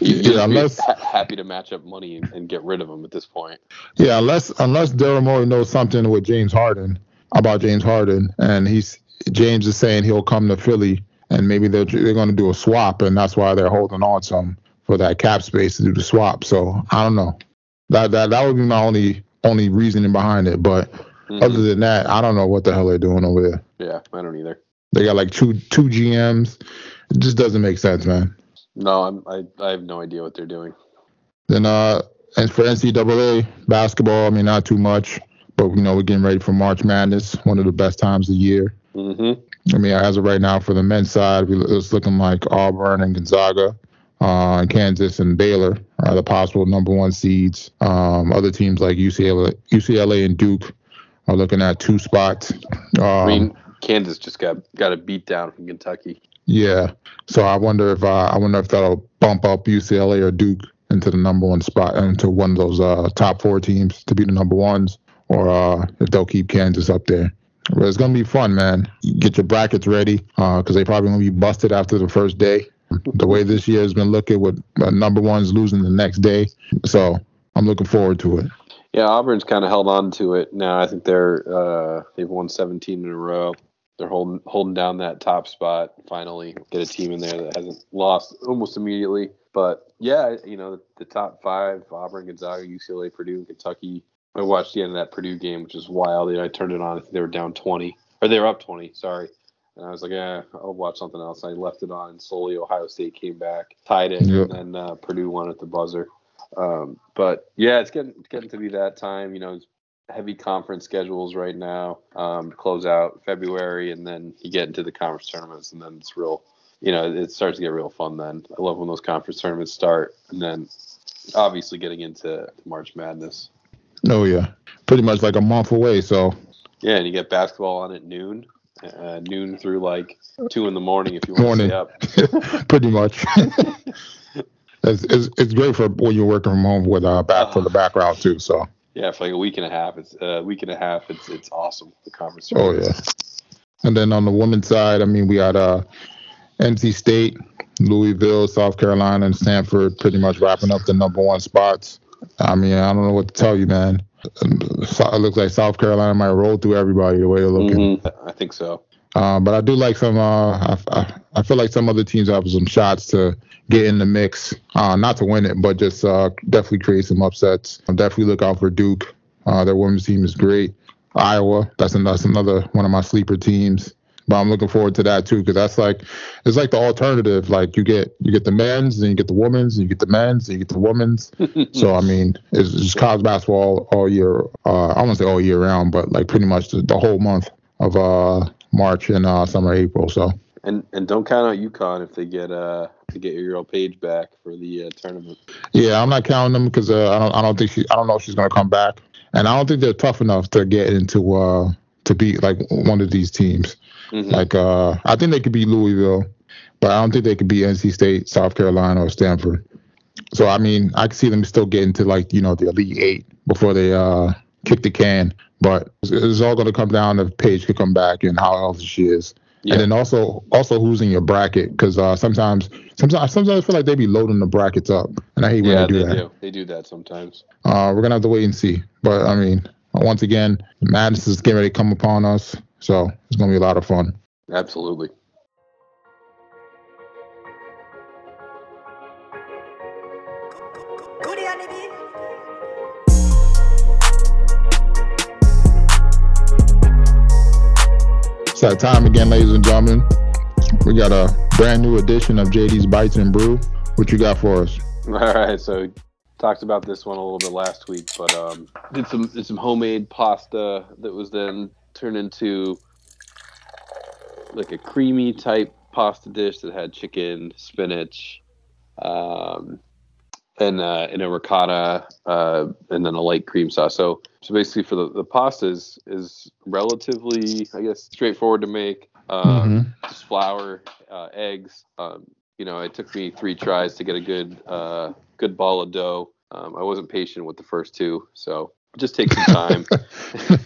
yeah, unless ha- happy to match up money and, and, get rid of him at this point. Yeah, unless unless Daryl Morey knows something with James Harden about James Harden, and he's James is saying he'll come to Philly, and maybe they're they're going to do a swap, and that's why they're holding on to some for that cap space to do the swap. So I don't know. That that that would be my only only reasoning behind it, but. Mm-hmm. Other than that, I don't know what the hell they're doing over there. Yeah, I don't either. They got like two two GMs. It just doesn't make sense, man. No, I'm, I I have no idea what they're doing. Then uh, and for NCAA basketball, I mean not too much, but you know we're getting ready for March Madness, one of the best times of the year. Mm-hmm. I mean, as of right now, for the men's side, it's looking like Auburn and Gonzaga, uh, Kansas and Baylor are the possible number one seeds. Um, other teams like UCLA, UCLA and Duke are looking at two spots. Um, I mean, um, Kansas just got got a beat down from Kentucky. Yeah. So I wonder if uh, I wonder if that'll bump up UCLA or Duke into the number one spot into one of those uh, top four teams to be the number ones, or uh, if they'll keep Kansas up there. But it's gonna be fun, man. get your brackets ready because uh, they probably gonna be busted after the first day. The way this year has been looking, with uh, number ones losing the next day, so I'm looking forward to it. Yeah, Auburn's kind of held on to it now. I think they're uh, they've won 17 in a row they're holding holding down that top spot. Finally, get a team in there that hasn't lost almost immediately. But yeah, you know the, the top five: Auburn, Gonzaga, UCLA, Purdue, Kentucky. I watched the end of that Purdue game, which is wild. I turned it on. I think they were down 20, or they were up 20. Sorry. And I was like, yeah, I'll watch something else. I left it on. Slowly, Ohio State came back, tied it, yep. and then uh, Purdue won at the buzzer. Um, but yeah, it's getting it's getting to be that time. You know, heavy conference schedules right now. Um, close out February, and then you get into the conference tournaments, and then it's real. You know, it starts to get real fun. Then I love when those conference tournaments start, and then obviously getting into March Madness. Oh yeah, pretty much like a month away. So yeah, and you get basketball on at noon, uh, noon through like two in the morning if you want morning. to stay up. (laughs) pretty much. (laughs) it's, it's, it's great for when you're working from home with uh back for the background too. So Yeah, for like a week and a half. It's a uh, week and a half. It's it's awesome. The conference. oh yeah. And then on the women's side, I mean, we had uh NC State, Louisville, South Carolina, and Stanford pretty much wrapping up the number one spots. I mean, I don't know what to tell you, man. It looks like South Carolina might roll through everybody the way they're looking. Mhm, I think so. Uh, but I do like some. Uh, I, I, I feel like some other teams have some shots to get in the mix, uh, not to win it, but just uh, definitely create some upsets. definitely look out for Duke. Uh, their women's team is great. Iowa, that's, an, that's another one of my sleeper teams. But I'm looking forward to that too, because that's like it's like the alternative. Like you get you get the men's, and you get the women's, and you get the men's, and you get the women's. (laughs) so I mean, it's just college basketball all, all year. Uh, I won't say all year round, but like pretty much the, the whole month of uh, March and uh, summer, April. So And and don't count out UConn if they get uh to get your girl Paige back for the uh, tournament. yeah, I'm not counting them because uh, I don't I don't think she I don't know if she's gonna come back, and I don't think they're tough enough to get into uh to beat like one of these teams. Mhm. Like uh, I think they could beat Louisville, but I don't think they could beat NC State, South Carolina, or Stanford. So I mean, I can see them still getting to like you know the elite eight before they uh kick the can. But it's, it's all going to come down to Paige could come back and how healthy she is. Yeah. And then also also who's in your bracket because uh, sometimes sometimes sometimes I feel like they be loading the brackets up and I hate when yeah, they do they that. do. They do that sometimes. Uh, we're gonna have to wait and see. But I mean, once again, madness is getting ready to come upon us, so it's gonna be a lot of fun. Absolutely. Goody on the beat. It's that time again, ladies and gentlemen. We got a brand new edition of JD's Bites and Brew. What you got for us? (laughs) All right, so talked about this one a little bit last week, but um, did some did some homemade pasta that was then turned into like a creamy type pasta dish that had chicken, spinach, um, and uh, and a ricotta, uh, and then a light cream sauce. So so basically, for the the pasta is is relatively, I guess, straightforward to make. Um, just flour, uh, eggs. Um, you know, it took me three tries to get a good uh, good ball of dough. Um, I wasn't patient with the first two, so just takes some time. (laughs)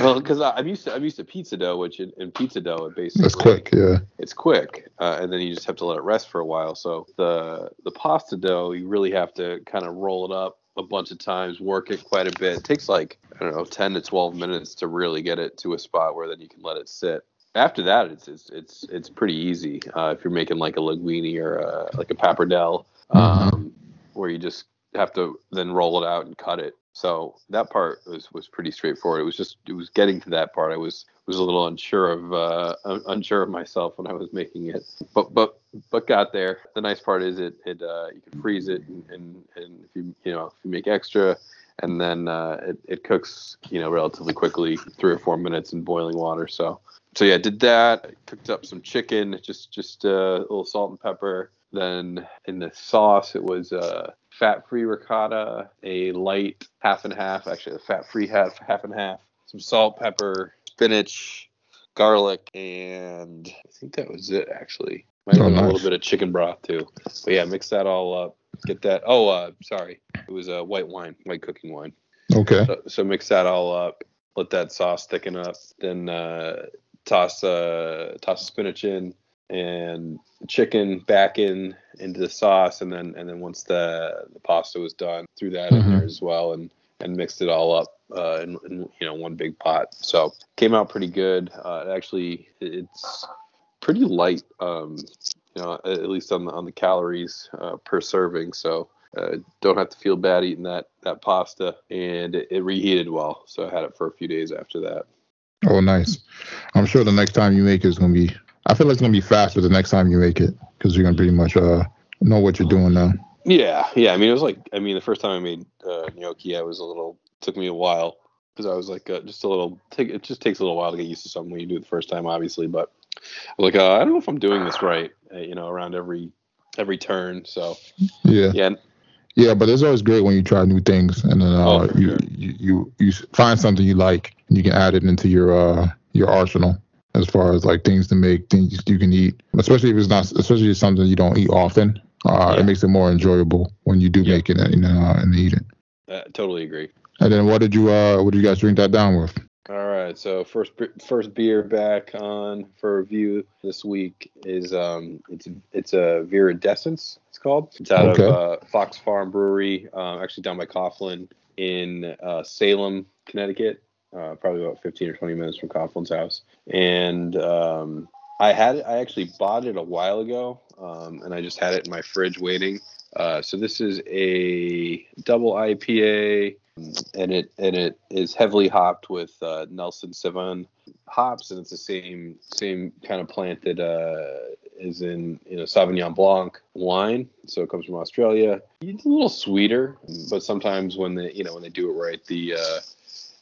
well, because I'm used to I'm used to pizza dough, which in, in pizza dough it basically That's quick, yeah. it's quick, uh, and then you just have to let it rest for a while. So the the pasta dough, you really have to kind of roll it up a bunch of times, work it quite a bit. It takes like I don't know, ten to twelve minutes to really get it to a spot where then you can let it sit. After that, it's it's it's, it's pretty easy. Uh, if you're making like a linguine or a, like a pappardelle, um, where you just have to then roll it out and cut it. So that part was, was pretty straightforward. It was just it was getting to that part. I was was a little unsure of uh, unsure of myself when I was making it, but but but got there. The nice part is it it uh, you can freeze it and, and and if you you know if you make extra, and then uh, it it cooks you know relatively quickly, three or four minutes in boiling water. So so yeah, did that. Cooked up some chicken, just just uh, a little salt and pepper. Then in the sauce, it was uh, fat-free ricotta, a light half and half, actually a fat-free half, half and half, some salt, pepper, spinach, garlic, and I think that was it. Actually, might have Oh, been a little bit of chicken broth too. But yeah, mix that all up. Get that. Oh, uh, sorry, it was a uh, white wine, white cooking wine. Okay. So, so mix that all up. Let that sauce thicken up. Then uh, toss uh, toss the spinach in and chicken back in into the sauce, and then and then once the the pasta was done, threw that in Mhm. there as well, and and mixed it all up uh, in, in you know one big pot. So came out pretty good. Uh, actually, it's pretty light. Um, you know, at least on the on the calories uh, per serving. So uh, don't have to feel bad eating that that pasta, and it, it reheated well. So I had it for a few days after that. Oh, nice. I'm sure the next time you make it is gonna be. I feel like it's gonna be faster the next time you make it because you're gonna pretty much uh know what you're doing now. Yeah, yeah. I mean, it was like I mean, the first time I made uh, gnocchi, I was a little took me a while because I was like uh, just a little. Take, it just takes a little while to get used to something when you do it the first time, obviously. But like, uh, I don't know if I'm doing this right. Uh, you know, around every every turn. So Yeah. yeah, Yeah, but it's always great when you try new things and then uh, Oh, you, sure. you you you find something you like and you can add it into your uh your arsenal as far as like things to make, things you can eat, especially if it's not, especially if it's something you don't eat often. Uh, Yeah. It makes it more enjoyable when you do Yeah. make it and uh, and eat it. Uh, totally agree. And then what did you uh what did you guys drink that down with? All right, so first first beer back on for review this week is um it's it's a Viridescence it's called. It's out Okay. of uh, Fox Farm Brewery, um, actually down by Coughlin in uh, Salem, Connecticut. Uh, probably about 15 or 20 minutes from Coughlin's house. And um, I had it. I actually bought it a while ago, um, and I just had it in my fridge waiting. Uh, so this is a double IPA, and it and it is heavily hopped with uh, Nelson Sauvin hops, and it's the same same kind of plant that uh, is in you know Sauvignon Blanc wine. So it comes from Australia. It's a little sweeter, but sometimes when they you know when they do it right, the uh,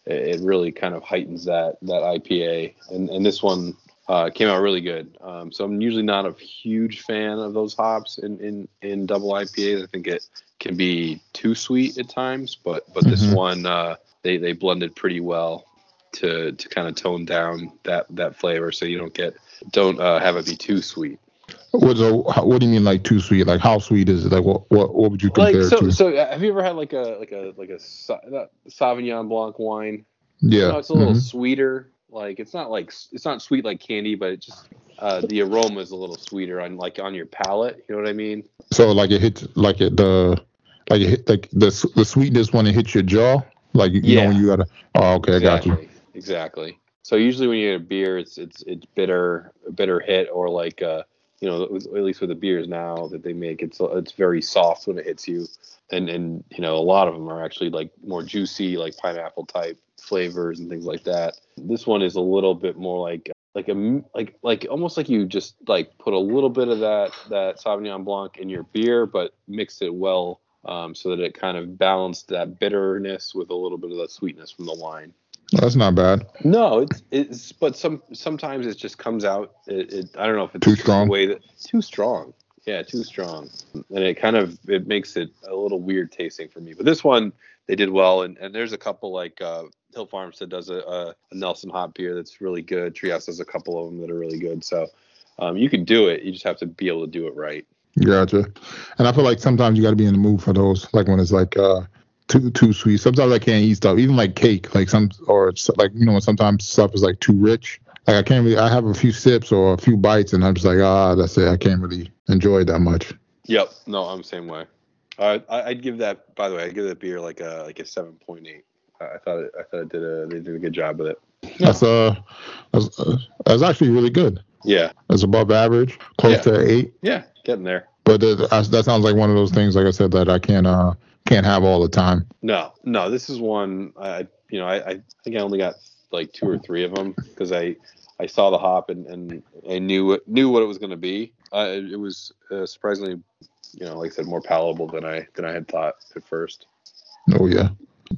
it it really kind of heightens that that IPA. And and this one uh, came out really good. Um, so I'm usually not a huge fan of those hops in in in double IPAs. I think it can be too sweet at times, but but this Mhm. one uh, they they blended pretty well to to kind of tone down that that flavor, so you don't get don't uh, have it be too sweet. What's a, what do you mean like too sweet? Like how sweet is it? Like what what, what would you compare Like so, it to? so uh, have you ever had like a like a like a Sa- Sauvignon Blanc wine? yeah. No, it's a little mhm. sweeter. Like it's not like it's not sweet like candy, but it just uh, the aroma is a little sweeter on like on your palate. You know what I mean? So like it hits like it the like it hit like the the sweetness when it hits your jaw. Like you Yeah. know when you gotta. Oh okay, I got you. exactly. Exactly. So usually when you get a beer, it's it's it's bitter, a bitter hit, or like uh, you know, at least with the beers now that they make, it's it's very soft when it hits you, and and you know a lot of them are actually like more juicy, like pineapple type flavors and things like that. This one is a little bit more like like a like like almost like you just like put a little bit of that that Sauvignon Blanc in your beer, but mixed it well um, so that it kind of balanced that bitterness with a little bit of that sweetness from the wine. That's not bad. No, it's it's but some sometimes it just comes out. It, it I don't know if it's Too strong? way that too strong. Yeah, too strong, and it kind of it makes it a little weird tasting for me. But this one they did well, and, and there's a couple like uh, Hill Farmstead does a, a, a Nelson hot beer that's really good. Trias does a couple of them that are really good. So um, you can do it. You just have to be able to do it right. Gotcha. And I feel like sometimes you got to be in the mood for those. Like when it's like uh too too sweet. Sometimes I can't eat stuff, even like cake. Like some or like you know sometimes stuff is like too rich. Like I can't really. I have a few sips or a few bites, and I'm just like ah, that's it. I can't really enjoy it that much. Yep. No, I'm the same way. Uh, I, I'd give that. By the way, I'd give that beer like a like a seven point eight. I thought it, I thought it did a they did a good job with it. That's uh, that's, uh, that's actually really good. Yeah. That's above average, close Yeah. to eight. Yeah. Getting there. But that, that sounds like one of those things, like I said, that I can't uh can't have all the time. No, no, this is one. I, you know, I, I think I only got like two or three of them because I, I saw the hop and, and I knew knew what it was going to be. Uh, it, it was uh, surprisingly, you know, like I said, more palatable than I than I had thought at first. Oh yeah,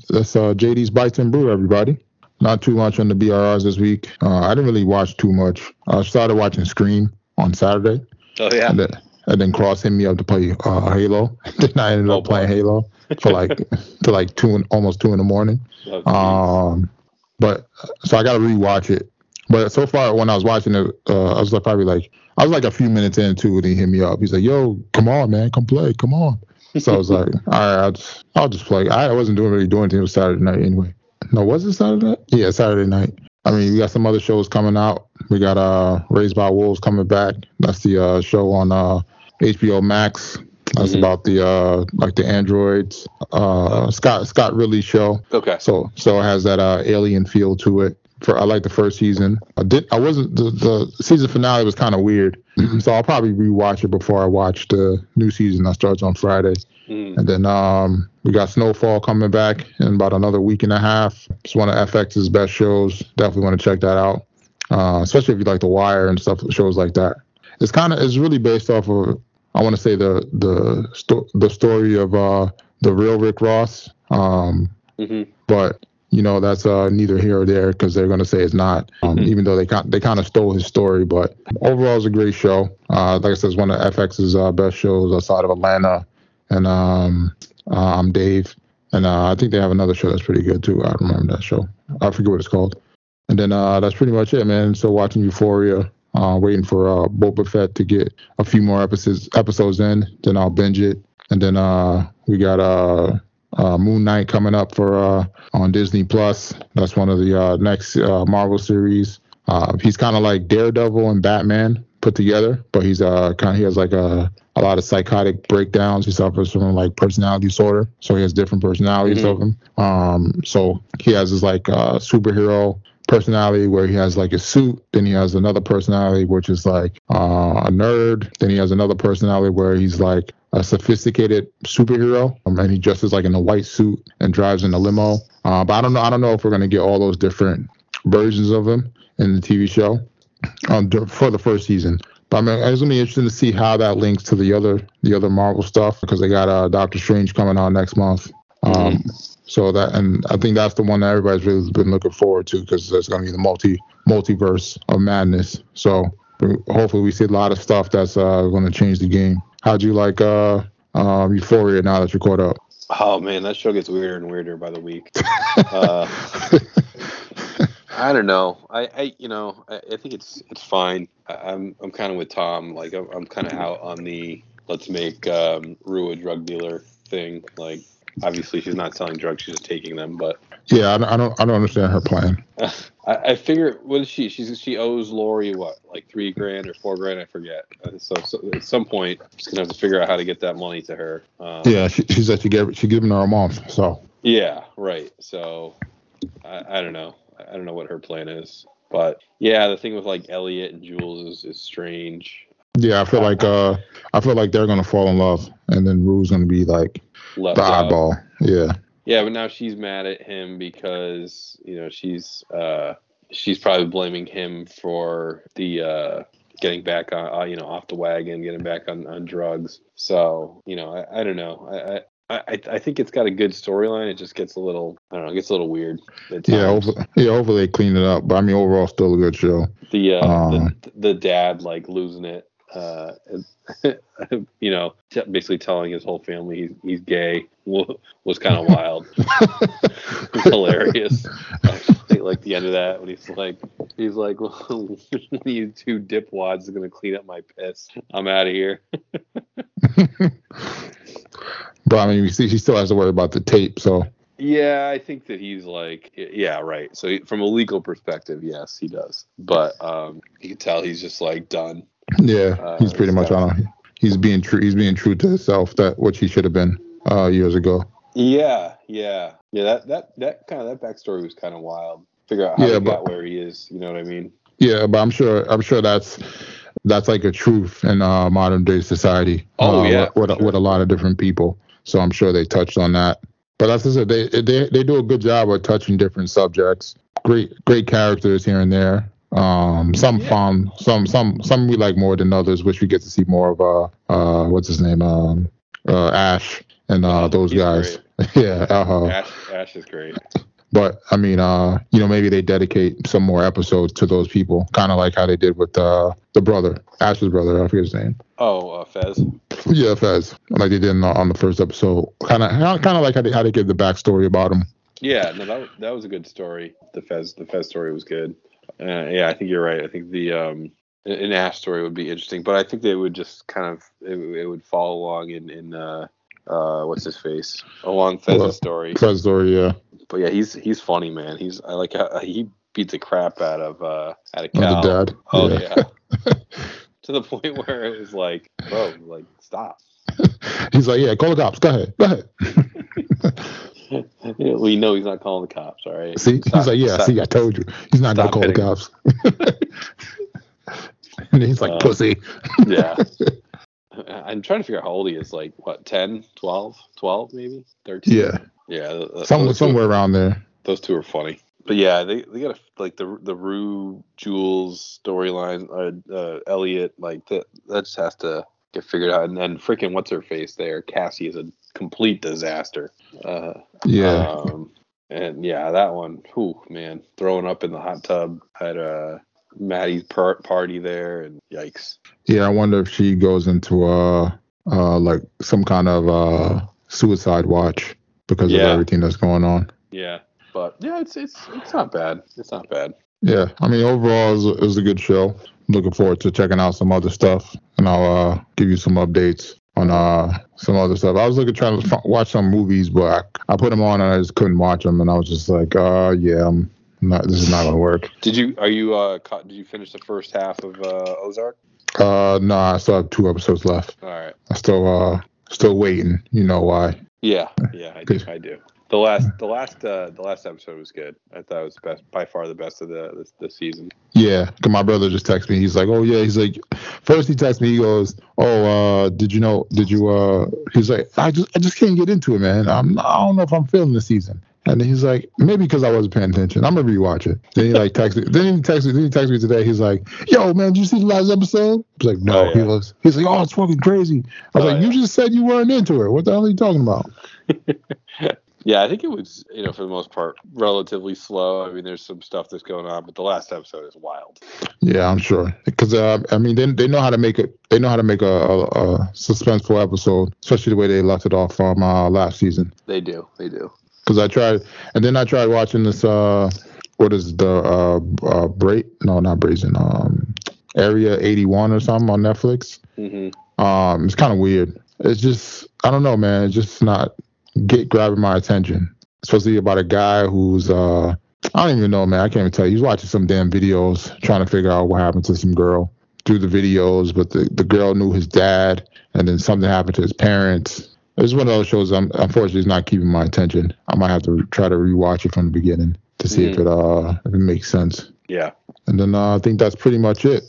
that's uh JD's Bites and Brew, everybody. Not too much on the BRRs this week. Uh, I didn't really watch too much. I started watching Scream on Saturday, Oh yeah, and then and then Cross hit me up to play uh, Halo. (laughs) then I ended Oh, up playing boy. Halo (laughs) for like to like two in, almost two in the morning. Love to be- Um, but so I got to rewatch it. But so far, when I was watching it, uh, I was like probably like I was like a few minutes into it. And he hit me up. He's like, "Yo, come on, man, come play, come on." So I was like, (laughs) "All right, I'll just, I'll just play." I wasn't doing really doing anything. It was Saturday night anyway. No, was it Saturday night? Yeah, Saturday night. I mean, we got some other shows coming out. We got uh Raised by Wolves coming back. That's the uh, show on uh HBO Max. That's Mhm. about the uh like the androids. Uh, Scott Scott Ridley show. okay. So so it has that uh, alien feel to it. For I like the first season. I did. I wasn't the, the season finale was kind of weird. so I'll probably rewatch it before I watch the new season that starts on Friday. Mm. And then um, we got Snowfall coming back in about another week and a half. It's one of FX's best shows. Definitely want to check that out. Uh, especially if you like The Wire and stuff, shows like that. It's kind of it's really based off of I want to say the the sto- the story of uh, the real Rick Ross. Um, hmm but you know that's uh, neither here or there because they're going to say it's not, um, Mhm. even though they kind they kind of stole his story. But overall, it's a great show. Uh, like I said, it's one of FX's uh, best shows outside of Atlanta. And um, uh, I'm Dave, and uh, I think they have another show that's pretty good too. I remember that show. I forget what it's called. And then uh, that's pretty much it, man. So watching Euphoria, Uh, waiting for uh, Boba Fett to get a few more episodes episodes in, then I'll binge it. And then uh, we got uh, uh, Moon Knight coming up for uh, on Disney Plus. That's one of the uh, next uh, Marvel series. Uh, he's kind of like Daredevil and Batman put together, but he's uh kind of he has like a a lot of psychotic breakdowns. He suffers from like personality disorder, so he has different personalities Mhm. of him. Um, so he has his like uh, superhero personality where he has like a suit. Then he has another personality which is like uh, a nerd. Then he has another personality where he's like a sophisticated superhero, um, and he dresses like in a white suit and drives in a limo. Uh, but I don't know. I don't know if we're gonna get all those different versions of him in the TV show um, for the first season. But I mean, it's gonna be interesting to see how that links to the other the other Marvel stuff because they got uh, Doctor Strange coming out next month. Um, So that and I think that's the one that everybody's really been looking forward to because there's gonna be the multi multiverse of madness. So hopefully we see a lot of stuff that's uh, gonna change the game. How'd you like uh, uh, Euphoria now that you're caught up? Oh man, that show gets weirder and weirder by the week. (laughs) Uh, I don't know. I, I you know, I, I think it's it's fine. I, I'm I'm kind of with Tom. Like I'm, I'm kind of out on the let's make um, Rue a drug dealer thing. Like obviously she's not selling drugs; she's just taking them. But yeah, I don't, I don't I don't understand her plan. (laughs) I, I figure what is she? She's she owes Laurie what like three grand or four grand? I forget. Uh, So, so at some point, she's gonna have to figure out how to get that money to her. Um, Yeah, she, she said she gave she giving her a month. So Yeah, right. So I, I don't know. I don't know what her plan is. But yeah, the thing with like Elliot and Jules is, is strange. yeah, I feel like uh I feel like they're gonna fall in love, and then Rue's gonna be like Left the out. oddball. Yeah. Yeah, but now she's mad at him because you know she's uh she's probably blaming him for the uh getting back on uh, you know off the wagon, getting back on, on drugs. So you know I, I don't know. I, I I, I think it's got a good storyline. It just gets a little, I don't know, it gets a little weird. Yeah, hopefully, yeah, hopefully they clean it up. But I mean, overall, still a good show. the uh, Um, the, the dad like losing it uh (laughs) you know t- basically telling his whole family he's, he's gay was kind of wild (laughs) hilarious. Actually, like the end of that when he's like he's like (laughs) well, you two dipwads are gonna clean up my piss. I'm out of here. But I mean, you see, she still has to worry about the tape. So. Yeah i think that he's like yeah right. So he- from a legal perspective yes he does. But um you can tell he's just like done yeah, Uh, he's pretty much on. He's being true. He's being true to himself. That what he should have been uh, years ago. Yeah, yeah, yeah. That that that kind of that backstory was kind of wild. Figure out how Yeah, he but- got where he is. You know what I mean? Yeah, but I'm sure. I'm sure that's that's like a truth in uh, modern day society. Oh, uh, yeah, with, for sure. with a lot of different people. So I'm sure they touched on that. But that's just it. They they they do a good job of touching different subjects. Great great characters here and there. Um, some Yeah. fun, some some some we like more than others, which we get to see more of. Uh, uh, what's his name? Um, uh, Ash and uh, those he's guys. (laughs) yeah. Uh, Ash Ash is great. but I mean, uh, you know, maybe they dedicate some more episodes to those people, kind of like how they did with uh, the brother, Ash's brother. I forget his name. Oh, uh, Fez. (laughs) Yeah, Fez, like they did in, on the first episode. Kind of, kind of like how they how they give the backstory about him. Yeah, no, that was- that was a good story. The Fez the Fez story was good. Uh, yeah, I think you're right. I think the um an Ash story would be interesting, but I think they would just kind of it, it would follow along in in uh uh what's his face along Fez's Well, story. Fez story, yeah, But yeah, he's he's funny, man. He's I like how he beat the crap out of uh out of Cal. the dad. Oh yeah. (laughs) to the point where it was like, bro, like stop. (laughs) He's like, yeah, call the cops. Go ahead, go ahead. (laughs) (laughs) We know he's not calling the cops. All right. See, Stop- he's like, yeah, stop- see, I told you, he's not gonna call the cops. (laughs) and he's like, Uh, pussy. yeah. (laughs) I'm trying to figure out how old he is. Like what, 10, 12, 12 maybe, thirteen. Yeah, Yeah. th- th- some, those two- somewhere around there. Those two are funny. But yeah, they they got a, like the the Rue Jules storyline, uh, uh, Elliot, like that that just has to get figured out. And then freaking what's her face there, Cassie is a complete disaster. Uh, Yeah, Um, and yeah, that one, whew, man, throwing up in the hot tub at uh, Maddy's par- party there, and yikes. Yeah, I wonder if she goes into uh uh like some kind of uh suicide watch because Yeah. of everything that's going on. Yeah, but yeah, it's it's it's not bad. It's not bad. Yeah, I mean overall it was, it was a good show. looking forward to checking out some other stuff, and I'll uh, give you some updates on uh, some other stuff. I was looking trying to watch some movies, but I, I put them on and I just couldn't watch them, and I was just like, uh, yeah, I'm not. This is not gonna work. Did you? Are you? Uh, caught, did you finish the first half of uh, Ozark? Uh, no, I still have two episodes left. All right. I still uh still waiting. You know why? Yeah, yeah, I do. I do. The last, the last, uh, the last episode was good. I thought it was best by far the best of the the, season. Yeah, cause my brother just texted me. He's like, "Oh yeah." He's like, first he texts me. He goes, "Oh, uh, did you know? Did you?" uh He's like, "I just, I just can't get into it, man. I'm, I don't know if I'm feeling the season." And he's like, maybe because I wasn't paying attention. I'm gonna rewatch it. Then he like texted. Then he texted. Then he texted me today. He's like, "Yo, man, did you see the last episode?" I was like, "No." Oh, yeah. He was. He's like, "Oh, it's fucking crazy." I was Oh, like, yeah. "You just said you weren't into it. What the hell are you talking about?" (laughs) Yeah, I think it was, you know, for the most part, relatively slow. I mean, there's some stuff that's going on, but the last episode is wild. Yeah, I'm sure. Because uh, I mean, they, they know how to make it. They know how to make a, a, a suspenseful episode, especially the way they left it off from uh, last season. They do, they do. Because I tried, and then I tried watching this. Uh, what is the uh, uh, Bra- No, not Brazen. Um, Area 81 or something on Netflix. hmm Um, it's kind of weird. It's just I don't know, man. It's just not get grabbing my attention. It's supposed to be about a guy who's uh I don't even know, man. I can't even tell you. He's watching some damn videos trying to figure out what happened to some girl through the videos, but the, the girl knew his dad, and then something happened to his parents. It's one of those shows. I'm unfortunately it's not keeping my attention. I might have to re- try to rewatch it from the beginning to see if it uh if it makes sense. Yeah. And then uh, I think that's pretty much it.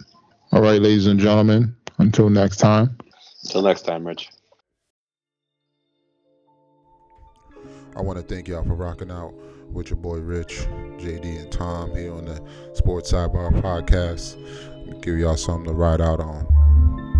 All right, ladies and gentlemen. Until next time. Until next time, Rich. I want to thank y'all for rocking out with your boy Rich, JD, and Tom here on the Sports Sidebar Podcast. Give y'all something to ride out on.